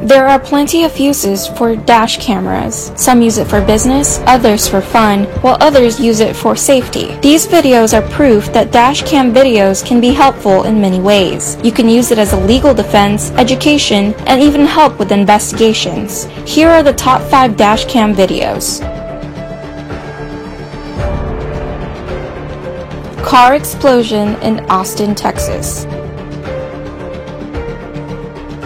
There are plenty of uses for dash cameras. Some use it for business, others for fun, while others use it for safety. These videos are proof that dash cam videos can be helpful in many ways. You can use it as a legal defense, education, and even help with investigations. Here are the top 5 dash cam videos. Car explosion in Austin, Texas.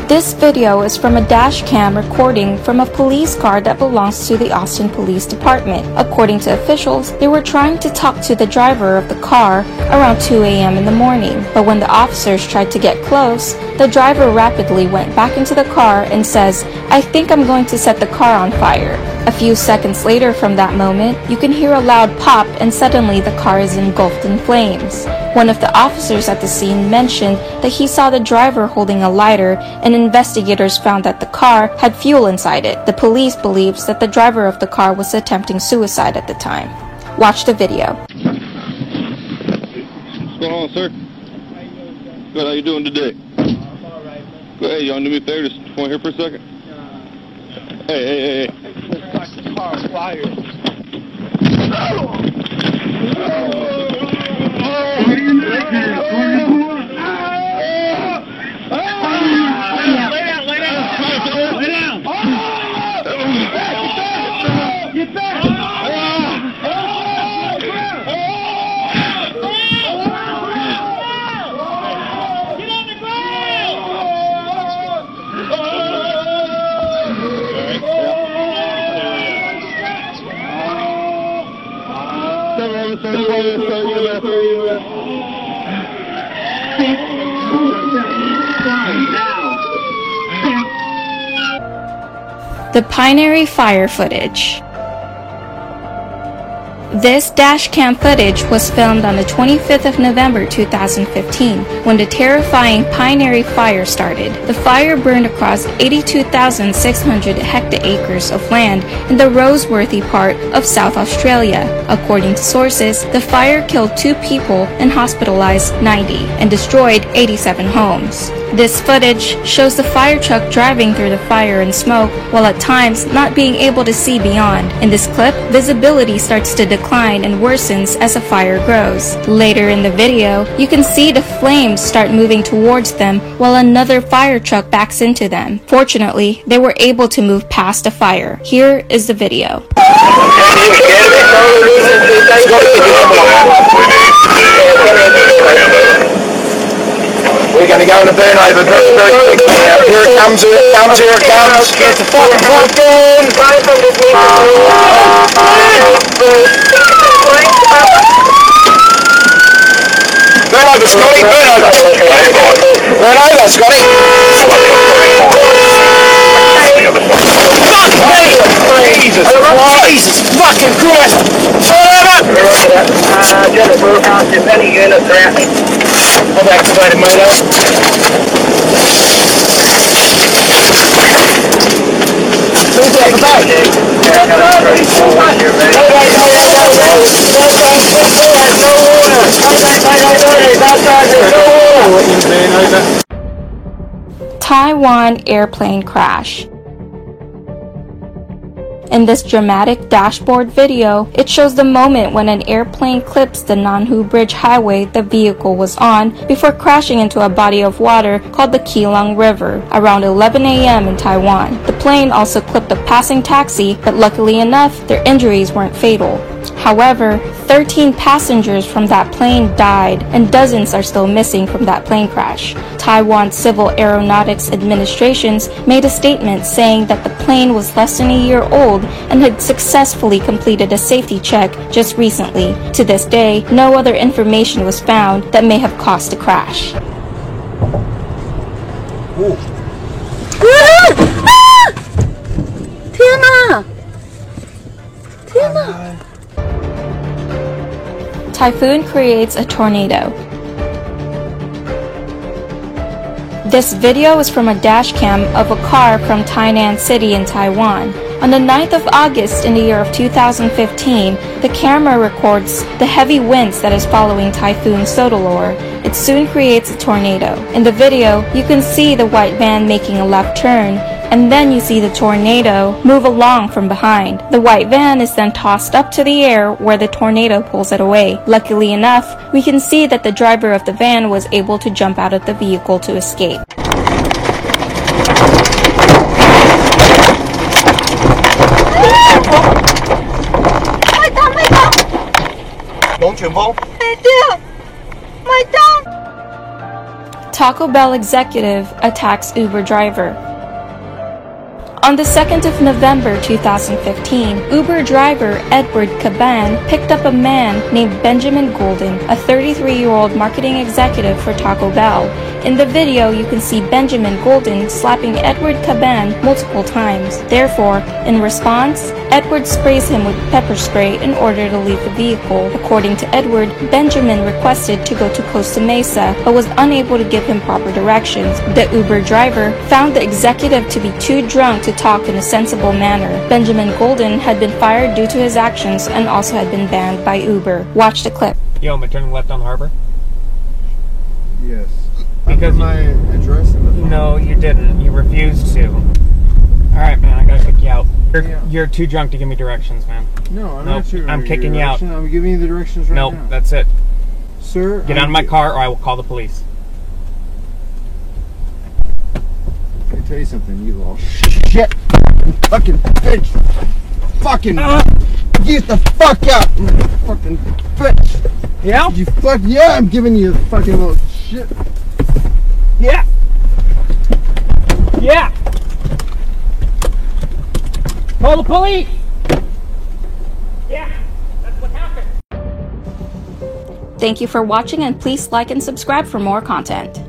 This video is from a dash cam recording from a police car that belongs to the Austin Police Department. According to officials, they were trying to talk to the driver of the car around 2 a.m. in the morning, but when the officers tried to get close, the driver rapidly went back into the car and says, I think I'm going to set the car on fire. A few seconds later from that moment, you can hear a loud pop and suddenly the car is engulfed in flames. One of the officers at the scene mentioned that he saw the driver holding a lighter and investigators found that the car had fuel inside it. The police believes that the driver of the car was attempting suicide at the time. Watch the video. What's going on, sir? Good. How you doing today? Good. Hey, y'all do me a favor. Just come here for a second. Hey, hey, hey, hey. Fire. The Pinery Fire footage. This dash cam footage was filmed on the 25th of November 2015 when the terrifying Pinery fire started. The fire burned across 82,600 hectares of land in the Roseworthy part of South Australia. According to sources, the fire killed two people and hospitalized 90 and destroyed 87 homes. This footage shows the fire truck driving through the fire and smoke while at times not being able to see beyond. In this clip, visibility starts to decline and worsens as the fire grows. Later in the video, you can see the flames start moving towards them while another fire truck backs into them. Fortunately, they were able to move past the fire. Here is the video. We're going to go in a burn over very, very quickly now. Here it comes, here it comes, here it comes. Get the fucking pumpkin! Burn over, Scotty, burn over. Burn over, Scotty. Jesus Christ! Jesus fucking Christ! Burn over! Uh, just move out to many units around I've activated motor. Taiwan airplane crash. In this dramatic dashboard video, it shows the moment when an airplane clips the Nanhu Bridge highway the vehicle was on before crashing into a body of water called the Keelung River around 11 a.m. in Taiwan. The plane also clipped a passing taxi, but luckily enough, their injuries weren't fatal. However, 13 passengers from that plane died and dozens are still missing from that plane crash. Taiwan Civil Aeronautics Administrations made a statement saying that the plane was less than a year old and had successfully completed a safety check just recently. To this day, no other information was found that may have caused the crash. Typhoon creates a tornado. This video is from a dash cam of a car from Tainan City in Taiwan. On the 9th of August in the year of 2015, the camera records the heavy winds that is following Typhoon Soudelor. It soon creates a tornado. In the video, you can see the white van making a left turn, and then you see the tornado move along from behind. The white van is then tossed up to the air where the tornado pulls it away. Luckily enough, we can see that the driver of the van was able to jump out of the vehicle to escape. Taco Bell executive attacks Uber driver. On the 2nd of November 2015, Uber driver Edward Caban picked up a man named Benjamin Golden, a 33 year old marketing executive for Taco Bell. In the video, you can see Benjamin Golden slapping Edward Caban multiple times. Therefore, in response, Edward sprays him with pepper spray in order to leave the vehicle. According to Edward, Benjamin requested to go to Costa Mesa but was unable to give him proper directions. The Uber driver found the executive to be too drunk to talk in a sensible manner. Benjamin Golden had been fired due to his actions and also had been banned by Uber. Watch the clip. Yo, am I turning left on Harbor? Yes. Because my address in the phone. No, you didn't. You refused to. Alright, man, I gotta kick you out. You're, Yeah. you're too drunk to give me directions, man. No, I'm Nope, not sure. I'm kicking you out. I'm giving you the directions right nope, now. that's it. Sir, Get I'm out of my gi- car or I will call the police. Me tell you something, you little shit, fucking bitch, fucking get the fuck out, you fucking bitch. Yeah? You fuck yeah, I'm giving you a fucking little shit. Yeah! Yeah! Call the police! Yeah! That's what happened! Thank you for watching and please like and subscribe for more content.